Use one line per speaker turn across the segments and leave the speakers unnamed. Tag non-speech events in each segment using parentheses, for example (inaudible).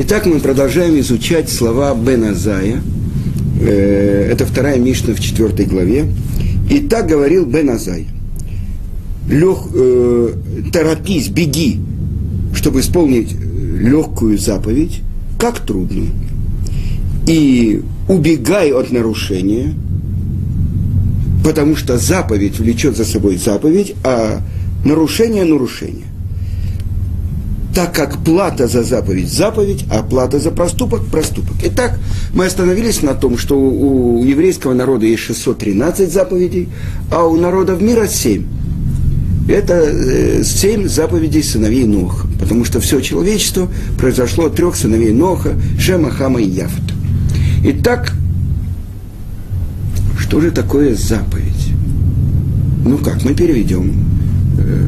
Итак, мы продолжаем изучать слова Беназая. Э, это вторая Мишна в четвертой главе. И так говорил Беназай. Лег, э, торопись, беги, чтобы исполнить легкую заповедь, как трудно. И убегай от нарушения, потому что заповедь влечет за собой заповедь, а нарушение – нарушение так как плата за заповедь – заповедь, а плата за проступок – проступок. Итак, мы остановились на том, что у еврейского народа есть 613 заповедей, а у народов мира 7. Это 7 э, заповедей сыновей Ноха, потому что все человечество произошло от трех сыновей Ноха – Шема, Хама и Яфта. Итак, что же такое заповедь? Ну как, мы переведем. Э,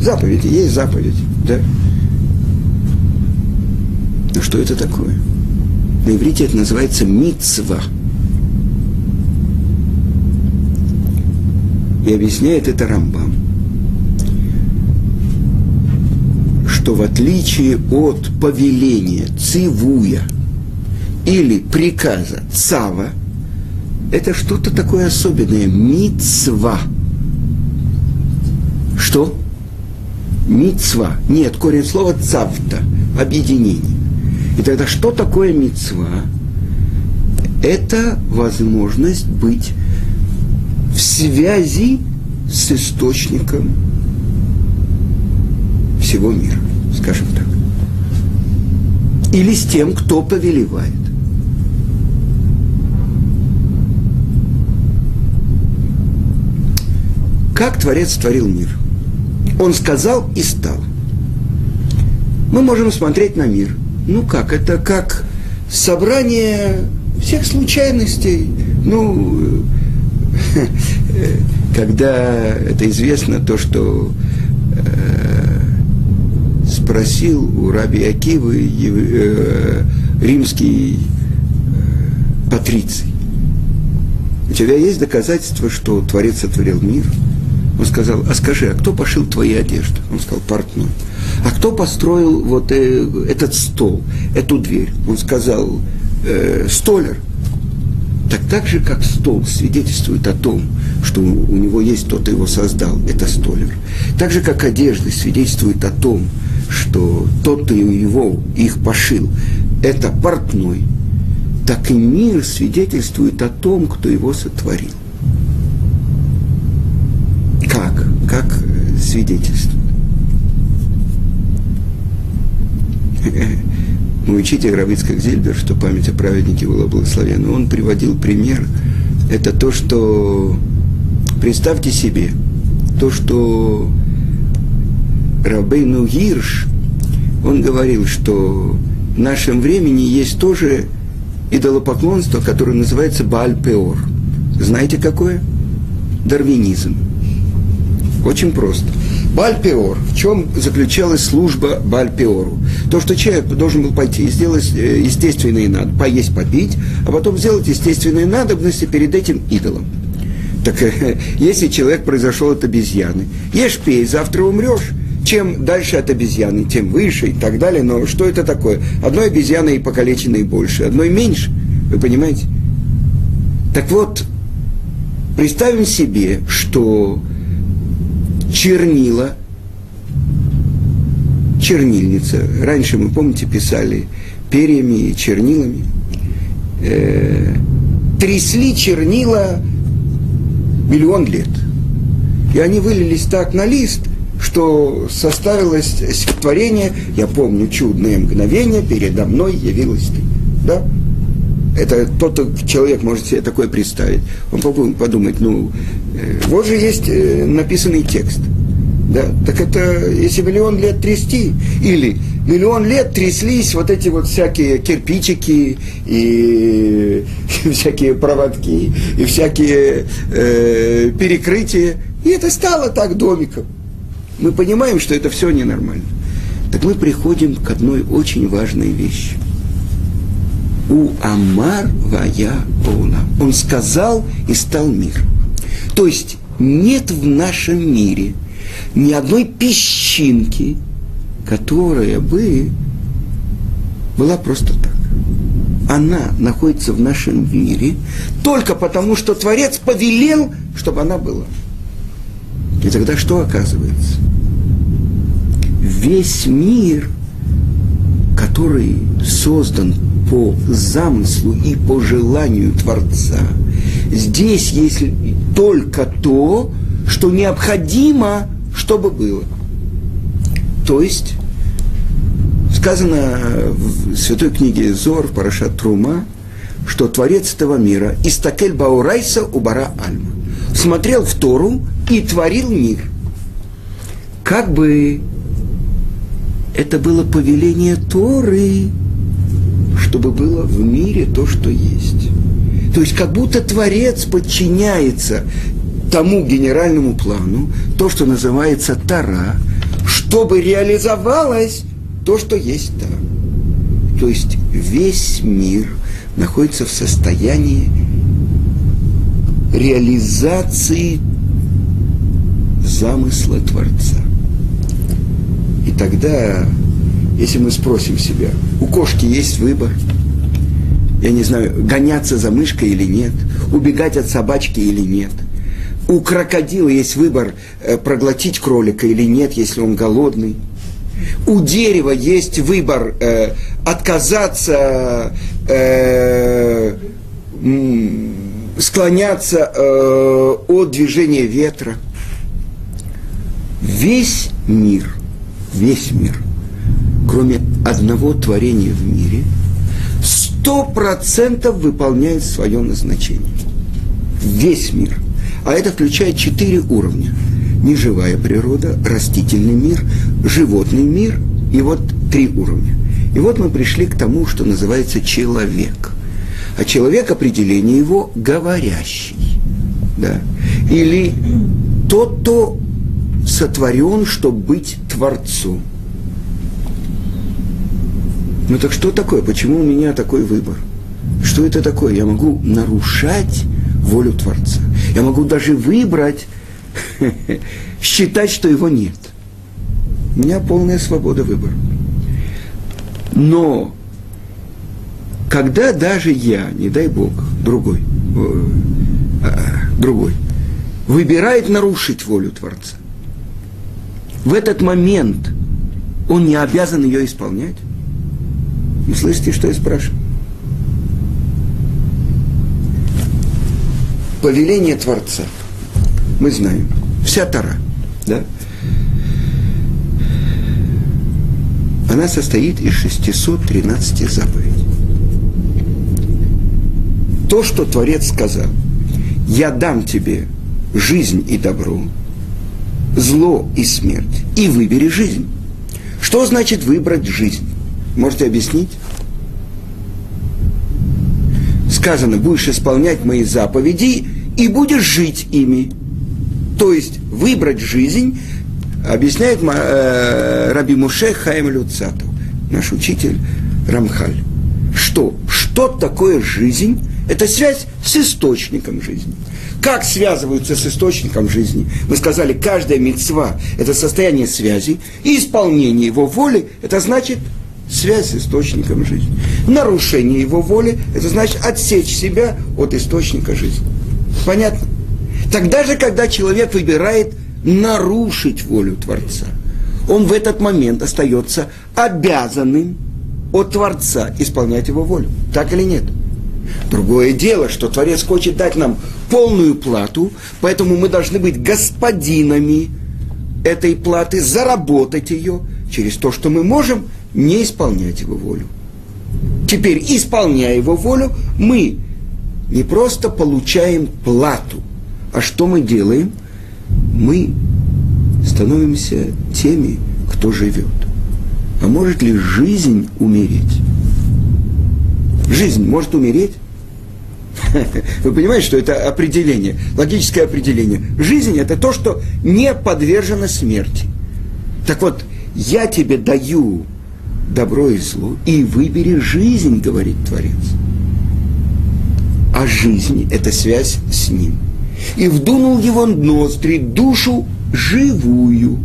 заповеди, есть заповедь, да? Но что это такое? На иврите это называется мицва. И объясняет это Рамбам, что в отличие от повеления цивуя или приказа цава, это что-то такое особенное, мицва. Что? Мицва. Нет, корень слова цавта, объединение. И тогда что такое мецва? Это возможность быть в связи с источником всего мира, скажем так. Или с тем, кто повелевает. Как Творец творил мир? Он сказал и стал. Мы можем смотреть на мир – ну как, это как собрание всех случайностей. Ну, (laughs) когда это известно, то, что э, спросил у раби Акивы э, римский э, патриций, у тебя есть доказательства, что Творец сотворил мир? Он сказал, а скажи, а кто пошил твои одежды? Он сказал, портной. А кто построил вот э, этот стол, эту дверь? Он сказал, э, столер. Так так же, как стол свидетельствует о том, что у него есть тот, кто его создал, это столер. Так же, как одежды свидетельствуют о том, что тот, кто его, их пошил, это портной, так и мир свидетельствует о том, кто его сотворил. Как? Как свидетельствует? (laughs) мой учитель Равицкак Зильбер, что память о праведнике была благословена, он приводил пример, это то, что, представьте себе, то, что Рабейну Гирш, он говорил, что в нашем времени есть тоже идолопоклонство, которое называется Баальпеор. Знаете какое? Дарвинизм. Очень просто. Бальпеор. В чем заключалась служба Бальпеору? То, что человек должен был пойти и сделать э, естественные надо, поесть, попить, а потом сделать естественные надобности перед этим идолом. Так (laughs) если человек произошел от обезьяны, ешь, пей, завтра умрешь. Чем дальше от обезьяны, тем выше и так далее. Но что это такое? Одной обезьяной покалеченной больше, одной меньше. Вы понимаете? Так вот, представим себе, что чернила, чернильница. Раньше, мы помните, писали перьями и чернилами. Э, трясли чернила миллион лет. И они вылились так на лист, что составилось стихотворение «Я помню чудное мгновение, передо мной явилась ты». Да? Это тот человек может себе такое представить. Он подумает, ну, э, вот же есть э, написанный текст. Да, так это если миллион лет трясти, или миллион лет тряслись вот эти вот всякие кирпичики и (laughs) всякие проводки и всякие э, перекрытия, и это стало так домиком. Мы понимаем, что это все ненормально. Так мы приходим к одной очень важной вещи – у Амар Вая Ола. Он сказал и стал мир. То есть нет в нашем мире ни одной песчинки, которая бы была просто так. Она находится в нашем мире только потому, что Творец повелел, чтобы она была. И тогда что оказывается? Весь мир, который создан по замыслу и по желанию Творца, здесь есть только то, что необходимо, чтобы было. То есть Сказано в святой книге Зор, Парашат Трума, что Творец этого мира, Истакель Баурайса Убара Альма, смотрел в Тору и творил мир. Как бы это было повеление Торы, чтобы было в мире то, что есть. То есть как будто Творец подчиняется тому генеральному плану, то, что называется Тара, чтобы реализовалось то, что есть там. То есть весь мир находится в состоянии реализации замысла Творца. И тогда, если мы спросим себя, у кошки есть выбор, я не знаю, гоняться за мышкой или нет, убегать от собачки или нет. У крокодила есть выбор э, проглотить кролика или нет, если он голодный – у дерева есть выбор э, отказаться, э, склоняться э, от движения ветра. Весь мир, весь мир, кроме одного творения в мире, сто процентов выполняет свое назначение. Весь мир. А это включает четыре уровня – неживая природа, растительный мир, животный мир и вот три уровня. И вот мы пришли к тому, что называется человек. А человек определение его говорящий. Да? Или тот, кто сотворен, чтобы быть творцом. Ну так что такое? Почему у меня такой выбор? Что это такое? Я могу нарушать волю Творца. Я могу даже выбрать (laughs) считать, что его нет. У меня полная свобода выбора. Но когда даже я, не дай Бог, другой, э, э, другой, выбирает нарушить волю Творца, в этот момент он не обязан ее исполнять. Вы слышите, что я спрашиваю? Повеление Творца – мы знаем. Вся Тара, да? Она состоит из 613 заповедей. То, что Творец сказал, я дам тебе жизнь и добро, зло и смерть, и выбери жизнь. Что значит выбрать жизнь? Можете объяснить? Сказано, будешь исполнять мои заповеди и будешь жить ими. То есть выбрать жизнь, объясняет э, Раби Муше Хаим Люцату, наш учитель Рамхаль. Что? Что такое жизнь? Это связь с источником жизни. Как связываются с источником жизни? Мы сказали, каждая мецва – это состояние связи, и исполнение его воли – это значит связь с источником жизни. Нарушение его воли – это значит отсечь себя от источника жизни. Понятно? Тогда же, когда человек выбирает нарушить волю Творца, он в этот момент остается обязанным от Творца исполнять его волю. Так или нет? Другое дело, что Творец хочет дать нам полную плату, поэтому мы должны быть господинами этой платы, заработать ее через то, что мы можем не исполнять его волю. Теперь, исполняя его волю, мы не просто получаем плату – а что мы делаем? Мы становимся теми, кто живет. А может ли жизнь умереть? Жизнь может умереть? (laughs) Вы понимаете, что это определение, логическое определение. Жизнь – это то, что не подвержено смерти. Так вот, я тебе даю добро и зло, и выбери жизнь, говорит Творец. А жизнь – это связь с Ним – и вдунул его ноздри душу живую.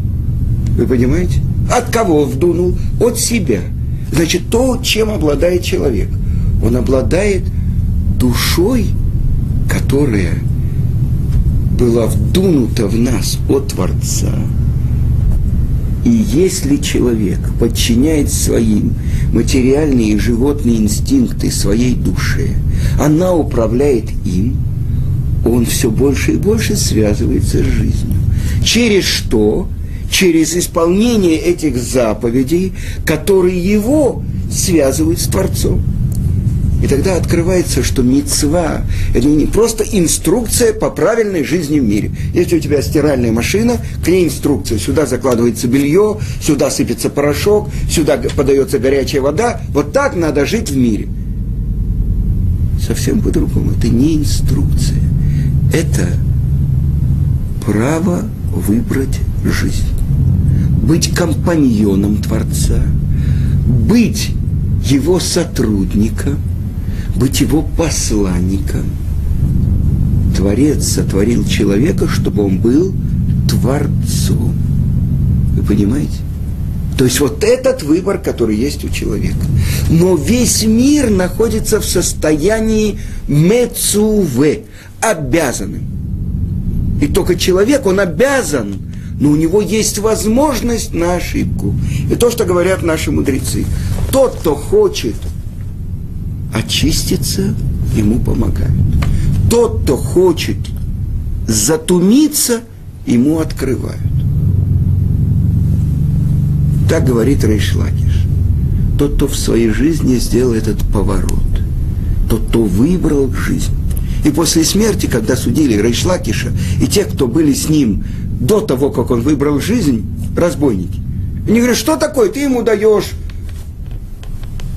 Вы понимаете? От кого вдунул? От себя. Значит, то, чем обладает человек. Он обладает душой, которая была вдунута в нас от Творца. И если человек подчиняет своим материальные и животные инстинкты своей душе, она управляет им, он все больше и больше связывается с жизнью. Через что? Через исполнение этих заповедей, которые его связывают с Творцом. И тогда открывается, что мецва – это не просто инструкция по правильной жизни в мире. Если у тебя стиральная машина, к ней инструкция. Сюда закладывается белье, сюда сыпется порошок, сюда подается горячая вода. Вот так надо жить в мире. Совсем по-другому. Это не инструкция. Это право выбрать жизнь. Быть компаньоном Творца, быть его сотрудником – быть его посланником. Творец сотворил человека, чтобы он был Творцом. Вы понимаете? То есть вот этот выбор, который есть у человека. Но весь мир находится в состоянии мецуве, обязанным. И только человек, он обязан, но у него есть возможность на ошибку. И то, что говорят наши мудрецы. Тот, кто хочет очиститься, ему помогают. Тот, кто хочет затумиться, ему открывают. Так говорит Рейшлакиш. Тот, кто в своей жизни сделал этот поворот, тот, кто выбрал жизнь. И после смерти, когда судили Рейшлакиша и тех, кто были с ним до того, как он выбрал жизнь, разбойники, они говорят, что такое, ты ему даешь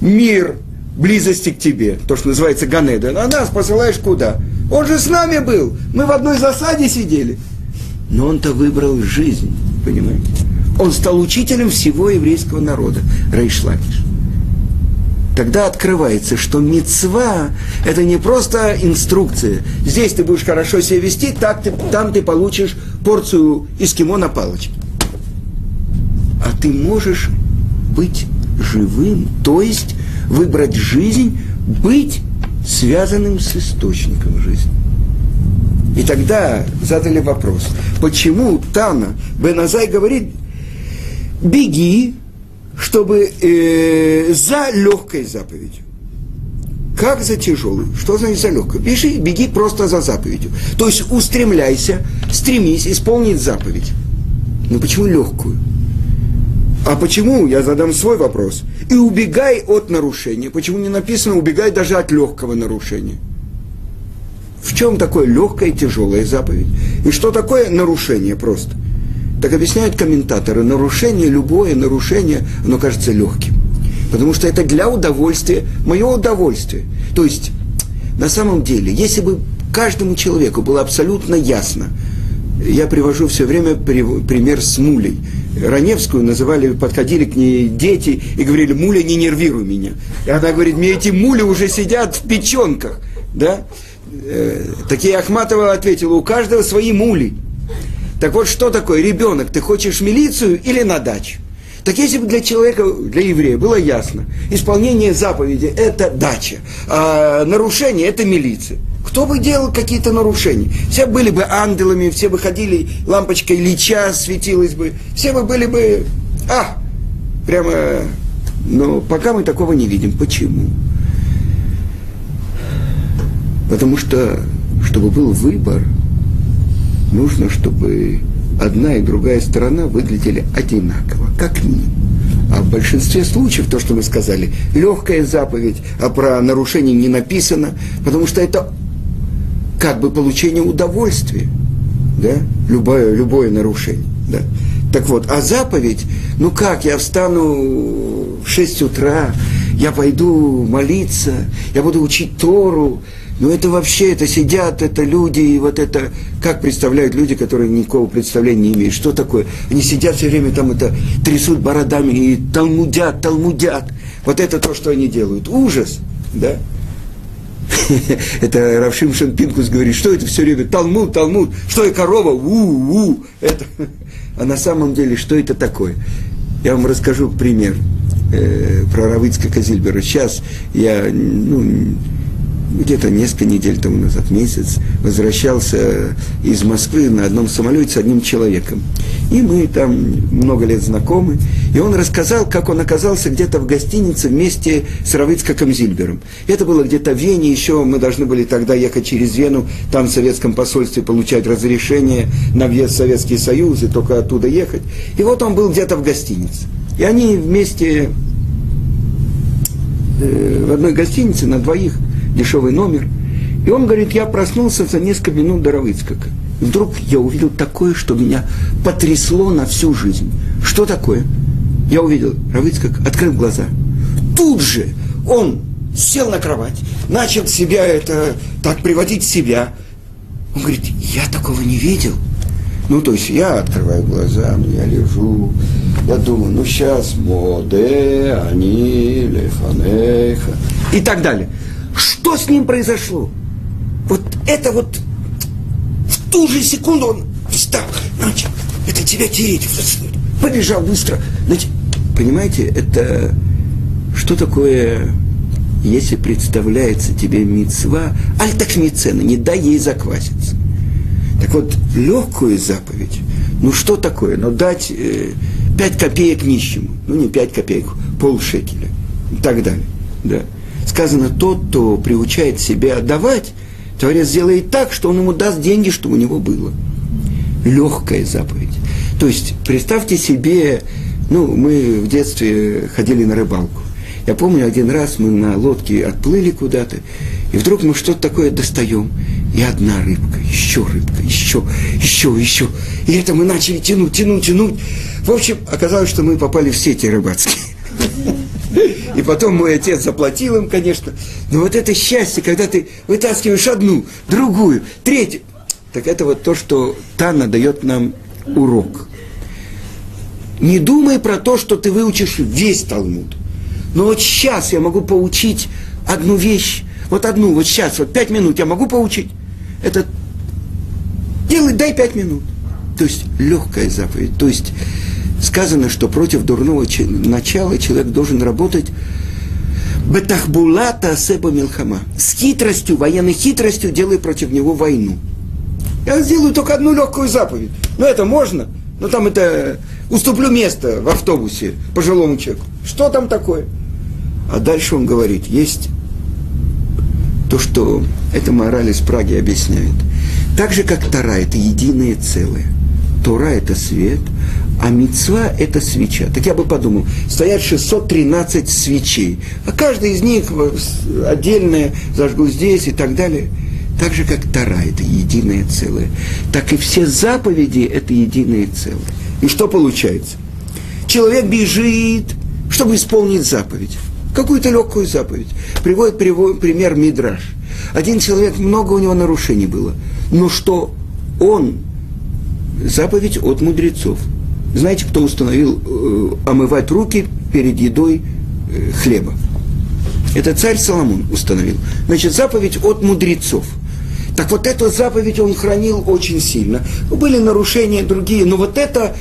мир, близости к тебе, то, что называется Ганеден, а нас посылаешь куда? Он же с нами был, мы в одной засаде сидели. Но он-то выбрал жизнь, понимаете? Он стал учителем всего еврейского народа, Рейшлакиш. Тогда открывается, что мецва – это не просто инструкция. Здесь ты будешь хорошо себя вести, так ты, там ты получишь порцию эскимо на палочке. А ты можешь быть живым, то есть выбрать жизнь, быть связанным с источником жизни. И тогда задали вопрос, почему Тана Беназай говорит, беги, чтобы э, за легкой заповедью. Как за тяжелой? Что значит за легкой? Бежи, беги просто за заповедью. То есть устремляйся, стремись исполнить заповедь. Но почему легкую? А почему? Я задам свой вопрос. И убегай от нарушения. Почему не написано убегай даже от легкого нарушения? В чем такое легкая и тяжелая заповедь? И что такое нарушение просто? Так объясняют комментаторы, нарушение, любое нарушение, оно кажется легким. Потому что это для удовольствия, мое удовольствие. То есть, на самом деле, если бы каждому человеку было абсолютно ясно, я привожу все время пример с мулей. Раневскую называли, подходили к ней дети и говорили, муля, не нервируй меня. И она говорит, мне эти мули уже сидят в печенках. Да? Э, такие Ахматова ответила, у каждого свои мули. Так вот, что такое ребенок? Ты хочешь милицию или на дачу? Так если бы для человека, для еврея было ясно, исполнение заповеди – это дача, а нарушение – это милиция. Кто бы делал какие-то нарушения? Все были бы ангелами, все бы ходили, лампочкой лича светилась бы, все бы были бы, а, прямо, но пока мы такого не видим. Почему? Потому что, чтобы был выбор, нужно, чтобы одна и другая сторона выглядели одинаково, как ним. А в большинстве случаев, то, что мы сказали, легкая заповедь, а про нарушение не написано, потому что это как бы получение удовольствия, да, любое, любое нарушение, да. Так вот, а заповедь, ну как, я встану в 6 утра, я пойду молиться, я буду учить Тору, но это вообще, это сидят, это люди, и вот это, как представляют люди, которые никакого представления не имеют, что такое? Они сидят все время там это, трясут бородами и талмудят, талмудят. Вот это то, что они делают. Ужас, да? (laughs) это Равшим Пинкус говорит, что это все время, Талмуд, Талмуд, что и корова, у-у, это. (laughs) А на самом деле, что это такое? Я вам расскажу пример. э, про Равыцка Зильбера. Сейчас я, ну, где-то несколько недель тому назад, месяц, возвращался из Москвы на одном самолете с одним человеком. И мы там много лет знакомы. И он рассказал, как он оказался где-то в гостинице вместе с Равыцкаком Зильбером. Это было где-то в Вене, еще мы должны были тогда ехать через Вену, там в советском посольстве получать разрешение на въезд в Советский Союз и только оттуда ехать. И вот он был где-то в гостинице. И они вместе э, в одной гостинице на двоих – дешевый номер. И он говорит, я проснулся за несколько минут до Равыцкака. Вдруг я увидел такое, что меня потрясло на всю жизнь. Что такое? Я увидел, Равыцкак открыл глаза. Тут же он сел на кровать, начал себя это так приводить себя. Он говорит, я такого не видел. Ну, то есть я открываю глаза, я лежу, я думаю, ну сейчас моде, они, лефанеха и так далее. Что с ним произошло? Вот это вот в ту же секунду он встал, начал, это тебя тереть, побежал быстро. Знаете, понимаете, это что такое, если представляется тебе мецва, аль так мецена, не дай ей закваситься. Так вот, легкую заповедь, ну что такое? Ну дать э, 5 копеек нищему, ну не 5 копеек, полшекеля и так далее. Да сказано, тот, кто приучает себя отдавать, Творец сделает так, что он ему даст деньги, что у него было. Легкая заповедь. То есть, представьте себе, ну, мы в детстве ходили на рыбалку. Я помню, один раз мы на лодке отплыли куда-то, и вдруг мы что-то такое достаем. И одна рыбка, еще рыбка, еще, еще, еще. И это мы начали тянуть, тянуть, тянуть. В общем, оказалось, что мы попали в сети рыбацкие. И потом мой отец заплатил им, конечно. Но вот это счастье, когда ты вытаскиваешь одну, другую, третью. Так это вот то, что Тана дает нам урок. Не думай про то, что ты выучишь весь Талмуд. Но вот сейчас я могу поучить одну вещь. Вот одну, вот сейчас, вот пять минут я могу поучить. Это делай, дай пять минут. То есть легкая заповедь. То есть сказано, что против дурного начала человек должен работать Бетахбулата Себа Милхама. С хитростью, военной хитростью делай против него войну. Я сделаю только одну легкую заповедь. Ну, это можно. Но там это уступлю место в автобусе пожилому человеку. Что там такое? А дальше он говорит, есть то, что эта мораль из Праги объясняет. Так же, как Тара – это единое целое. Тора – это свет, а мецва – это свеча. Так я бы подумал, стоят 613 свечей, а каждая из них отдельная, зажгу здесь и так далее. Так же, как Тара – это единое целое, так и все заповеди – это единое целое. И что получается? Человек бежит, чтобы исполнить заповедь. Какую-то легкую заповедь. Приводит пример Мидраш. Один человек, много у него нарушений было. Но что он, заповедь от мудрецов – знаете, кто установил э, омывать руки перед едой э, хлеба? Это царь Соломон установил. Значит, заповедь от мудрецов. Так вот эту заповедь он хранил очень сильно. Были нарушения другие, но вот это...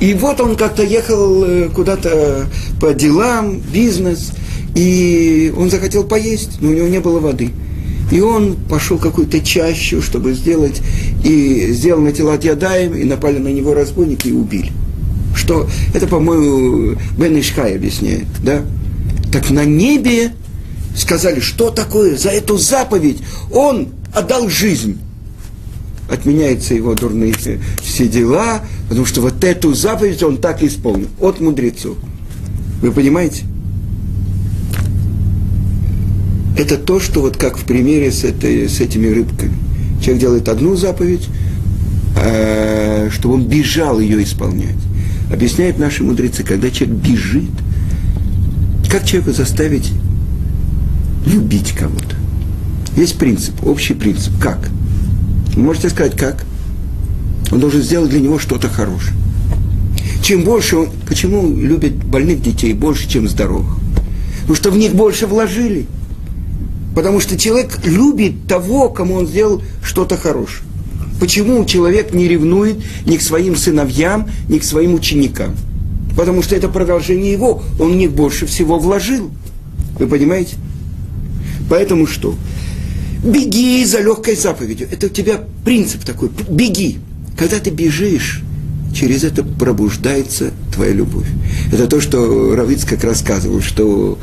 И вот он как-то ехал э, куда-то по делам, бизнес, и он захотел поесть, но у него не было воды. И он пошел какую-то чащу, чтобы сделать, и сделал на тела Ядаем, и напали на него разбойники и убили что это, по-моему, Бен Ишхай объясняет, да? Так на небе сказали, что такое за эту заповедь? Он отдал жизнь. Отменяются его дурные все дела, потому что вот эту заповедь он так исполнил от мудрецов. Вы понимаете? Это то, что вот как в примере с, этой, с этими рыбками. Человек делает одну заповедь, э, чтобы он бежал ее исполнять. Объясняют наши мудрецы, когда человек бежит, как человеку заставить любить кого-то? Есть принцип, общий принцип. Как? Вы можете сказать, как? Он должен сделать для него что-то хорошее. Чем больше он... Почему любят больных детей больше, чем здоровых? Потому что в них больше вложили. Потому что человек любит того, кому он сделал что-то хорошее. Почему человек не ревнует ни к своим сыновьям, ни к своим ученикам? Потому что это продолжение его, он в них больше всего вложил. Вы понимаете? Поэтому что? Беги за легкой заповедью. Это у тебя принцип такой. Беги. Когда ты бежишь, через это пробуждается твоя любовь. Это то, что Равиц как рассказывал, что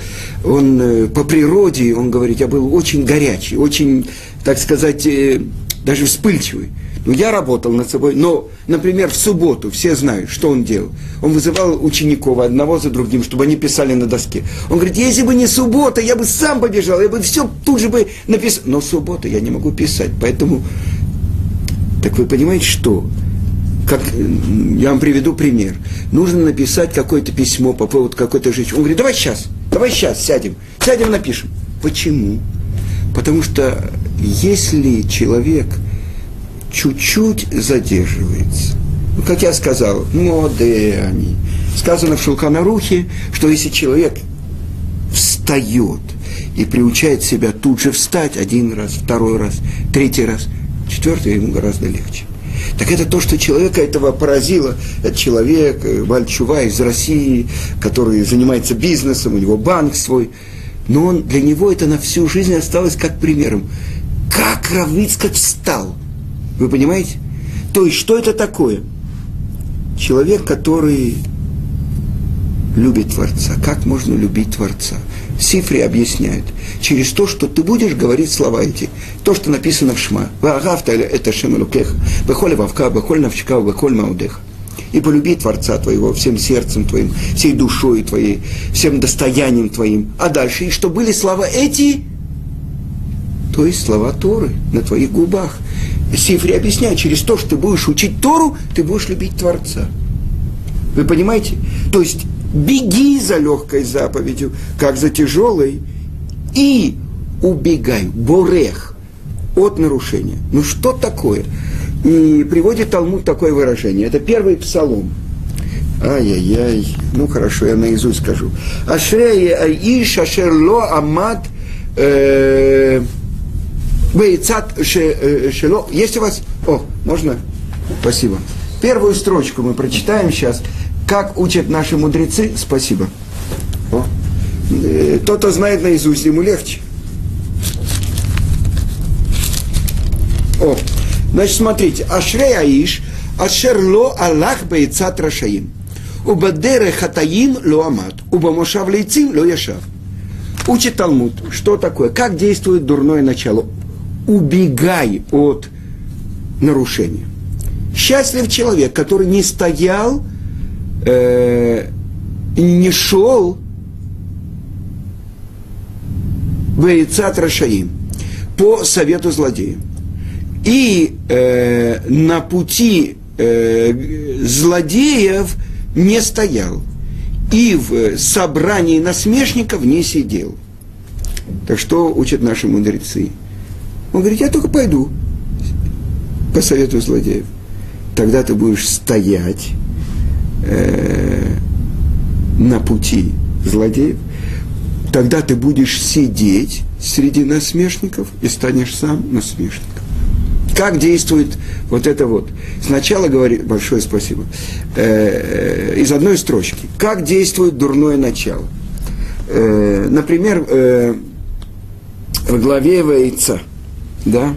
он э, по природе, он говорит, я был очень горячий, очень, так сказать, э, даже вспыльчивый. Ну, я работал над собой, но, например, в субботу все знают, что он делал. Он вызывал учеников одного за другим, чтобы они писали на доске. Он говорит, если бы не суббота, я бы сам побежал, я бы все тут же бы написал. Но суббота я не могу писать, поэтому... Так вы понимаете, что? Как, я вам приведу пример. Нужно написать какое-то письмо по поводу какой-то женщины. Он говорит, давай сейчас, давай сейчас сядем, сядем напишем. Почему? Потому что если человек чуть-чуть задерживается. Ну, как я сказал, молодые они. Сказано в Шулханарухе, что если человек встает и приучает себя тут же встать один раз, второй раз, третий раз, четвертый ему гораздо легче. Так это то, что человека этого поразило. Это человек, Вальчува из России, который занимается бизнесом, у него банк свой. Но он, для него это на всю жизнь осталось как примером. Как Равицкак встал – вы понимаете? То есть, что это такое? Человек, который любит Творца. Как можно любить Творца? Сифри объясняет. Через то, что ты будешь говорить слова эти. То, что написано в Шма. Ваагавта это Шем Лукеха. Бехоль вавка, бехоль навчка, бехоль маудеха. И полюби Творца твоего всем сердцем твоим, всей душой твоей, всем достоянием твоим. А дальше, и что были слова эти, то есть слова Торы на твоих губах. Сифри объясняет, через то, что ты будешь учить Тору, ты будешь любить Творца. Вы понимаете? То есть беги за легкой заповедью, как за тяжелой, и убегай, борех, от нарушения. Ну что такое? И приводит Талмуд такое выражение. Это первый псалом. Ай-яй-яй. Ну хорошо, я наизусть скажу. Ашрея аиш ашерло амад э, Бейцат э, шело. Есть у вас... О, можно? Спасибо. Первую строчку мы прочитаем сейчас. Как учат наши мудрецы? Спасибо. О. Э, тот, кто знает наизусть, ему легче. О, значит, смотрите. Ашрей Аиш, Ашерло Аллах Бейцат Рашаим. Убадере Хатаим Лоамат. Уба Мошав Лейцим Ло. Учит Талмуд. Что такое? Как действует дурное начало? Убегай от нарушения. Счастлив человек, который не стоял, э, не шел в Эйцат Рашаим по совету злодея. И э, на пути э, злодеев не стоял. И в собрании насмешников не сидел. Так что учат наши мудрецы? Он говорит, я только пойду по совету злодеев. Тогда ты будешь стоять э, на пути злодеев, тогда ты будешь сидеть среди насмешников и станешь сам насмешником. Как действует вот это вот? Сначала говорит, большое спасибо, э, из одной строчки. Как действует дурное начало? Э, например, э, в главе Вейца – да,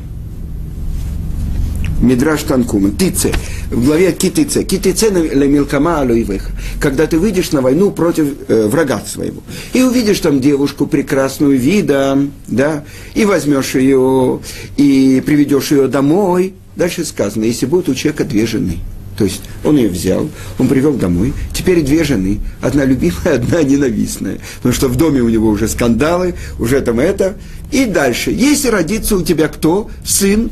Мидраш Танкума, Тице, в главе Китице, Китице на мелкама алуивеха, когда ты выйдешь на войну против э, врага своего, и увидишь там девушку прекрасную вида, да, и возьмешь ее, и приведешь ее домой, дальше сказано, если будет у человека две жены, то есть он ее взял, он привел домой, теперь две жены, одна любимая, (laughs) одна ненавистная, потому что в доме у него уже скандалы, уже там это, и дальше, если родится у тебя кто? Сын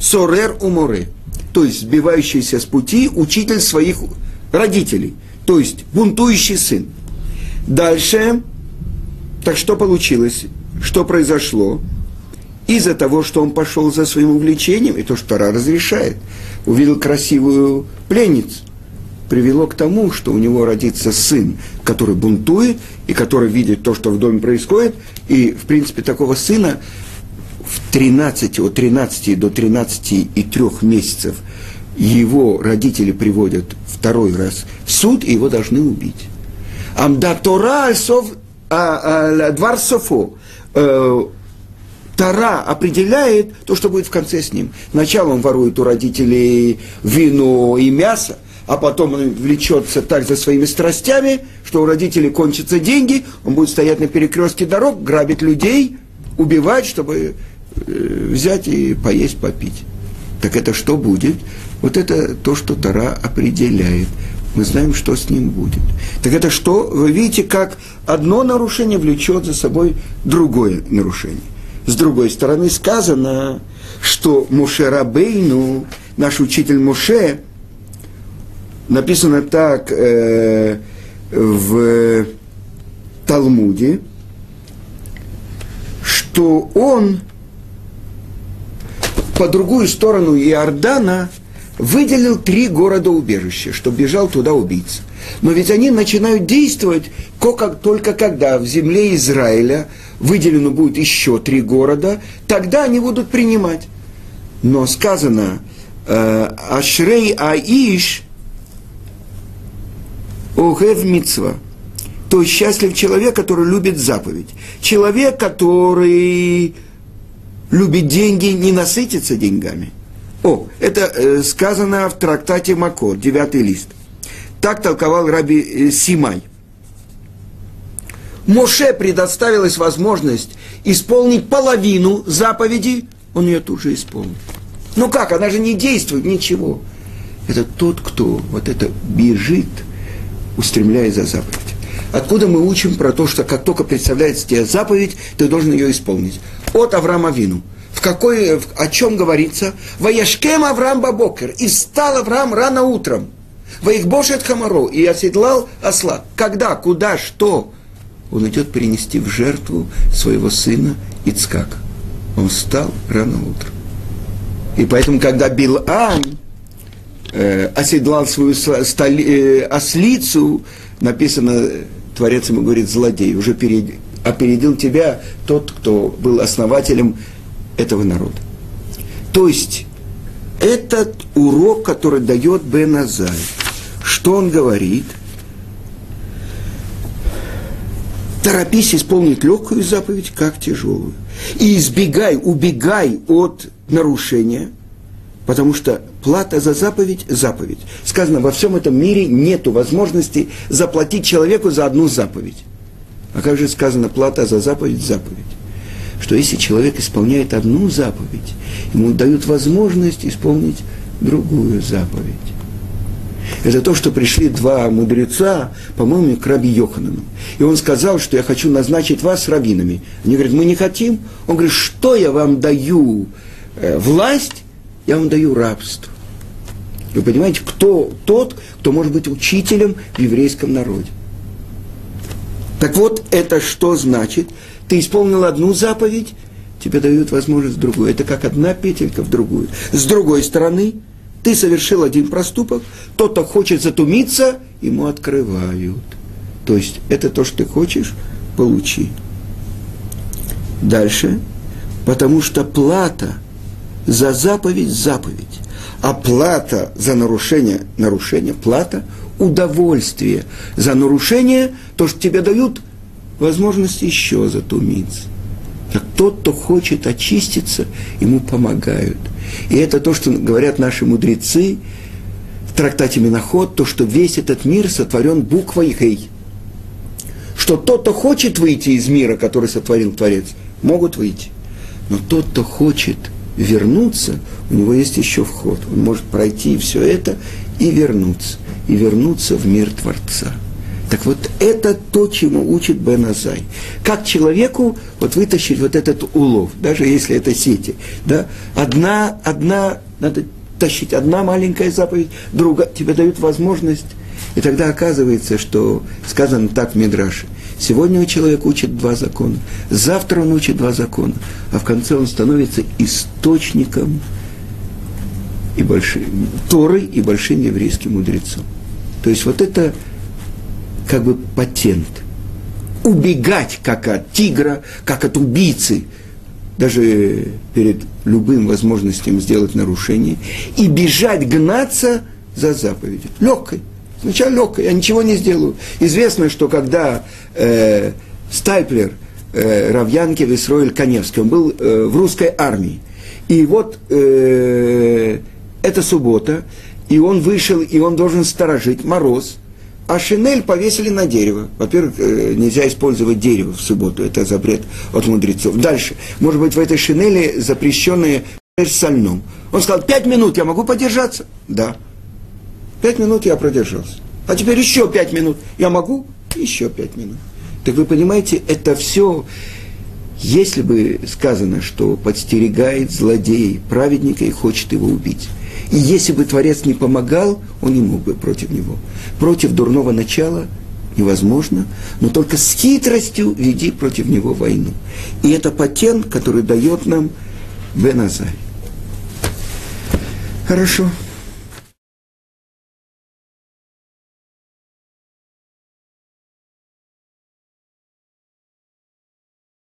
Сорер Уморе, то есть сбивающийся с пути учитель своих родителей, то есть бунтующий сын. Дальше, так что получилось? Что произошло? Из-за того, что он пошел за своим увлечением, и то, что Тара разрешает, увидел красивую пленницу, привело к тому, что у него родится сын, который бунтует и который видит то, что в доме происходит. И, в принципе, такого сына в 13, от 13 до 13 и 3 месяцев его родители приводят второй раз в суд, и его должны убить. Амда Тора Тара определяет то, что будет в конце с ним. Сначала он ворует у родителей вино и мясо, а потом он влечется так за своими страстями, что у родителей кончатся деньги, он будет стоять на перекрестке дорог, грабить людей, убивать, чтобы э, взять и поесть, попить. Так это что будет? Вот это то, что Тара определяет. Мы знаем, что с ним будет. Так это что? Вы видите, как одно нарушение влечет за собой другое нарушение. С другой стороны сказано, что Муше Рабейну, наш учитель Муше, написано так э, в Талмуде, что он по другую сторону Иордана выделил три города-убежища, чтобы бежал туда убийца. Но ведь они начинают действовать только когда в земле Израиля выделено будет еще три города, тогда они будут принимать. Но сказано, э, Ашрей Аиш Огев Мицва. То есть счастлив человек, который любит заповедь. Человек, который любит деньги, не насытится деньгами. О, это э, сказано в трактате Мако, девятый лист. Так толковал Раби э, Симай. Моше предоставилась возможность исполнить половину заповеди, он ее тут же исполнит. Ну как, она же не действует, ничего. Это тот, кто вот это бежит, устремляясь за заповедь. Откуда мы учим про то, что как только представляется тебе заповедь, ты должен ее исполнить? От Авраама Вину. В какой, в, о чем говорится? Ваяшкем Авраам Бабокер. И встал Авраам рано утром. Воихбошет Хамаро. И оседлал осла. Когда, куда, что? Он идет перенести в жертву своего сына Ицкака. Он встал рано утром. И поэтому, когда Билан э, оседлал свою столи, э, ослицу, написано, Творец ему говорит, злодей, уже перед, опередил тебя тот, кто был основателем этого народа. То есть, этот урок, который дает Бен Азай, что он говорит? Торопись исполнить легкую заповедь, как тяжелую. И избегай, убегай от нарушения, потому что плата за заповедь – заповедь. Сказано, во всем этом мире нет возможности заплатить человеку за одну заповедь. А как же сказано, плата за заповедь – заповедь что если человек исполняет одну заповедь, ему дают возможность исполнить другую заповедь. Это то, что пришли два мудреца, по-моему, к Раби Йоханану. И он сказал, что я хочу назначить вас раввинами. Они говорят, мы не хотим. Он говорит, что я вам даю? Э, власть, я вам даю рабство. Вы понимаете, кто тот, кто может быть учителем в еврейском народе? Так вот, это что значит? Ты исполнил одну заповедь, тебе дают возможность другую. Это как одна петелька в другую. С другой стороны, ты совершил один проступок, тот, кто хочет затумиться, ему открывают. То есть это то, что ты хочешь, получи. Дальше. Потому что плата за заповедь – заповедь. А плата за нарушение – нарушение. Плата – удовольствие. За нарушение – то, что тебе дают – возможность еще затумиться. Как тот, кто хочет очиститься, ему помогают. И это то, что говорят наши мудрецы в трактате Миноход, то, что весь этот мир сотворен буквой Гей. Что тот, кто хочет выйти из мира, который сотворил Творец, могут выйти. Но тот, кто хочет вернуться, у него есть еще вход. Он может пройти все это и вернуться. И вернуться в мир Творца. Так вот, это то, чему учит Бен Азай. Как человеку вот вытащить вот этот улов, даже если это сети. Да? Одна, одна, надо тащить одна маленькая заповедь, другая, тебе дают возможность. И тогда оказывается, что сказано так в Мидраше. Сегодня человек учит два закона, завтра он учит два закона, а в конце он становится источником и большим, Торы и большим еврейским мудрецом. То есть вот это как бы патент. Убегать, как от тигра, как от убийцы, даже перед любым возможностью сделать нарушение, и бежать, гнаться за заповедью. Легкой. Сначала легкой, я ничего не сделаю. Известно, что когда э, Стайплер, э, Равьянки Висроиль Коневский, он был э, в русской армии. И вот э, это суббота, и он вышел, и он должен сторожить мороз – а шинель повесили на дерево. Во-первых, э, нельзя использовать дерево в субботу, это запрет от мудрецов. Дальше, может быть, в этой шинели запрещенные с сольном. Он сказал, пять минут я могу подержаться? Да. Пять минут я продержался. А теперь еще пять минут. Я могу? Еще пять минут. Так вы понимаете, это все, если бы сказано, что подстерегает злодей праведника и хочет его убить. И если бы Творец не помогал, он не мог бы против него. Против дурного начала невозможно, но только с хитростью веди против него войну. И это патент, который дает нам Беназай. Хорошо.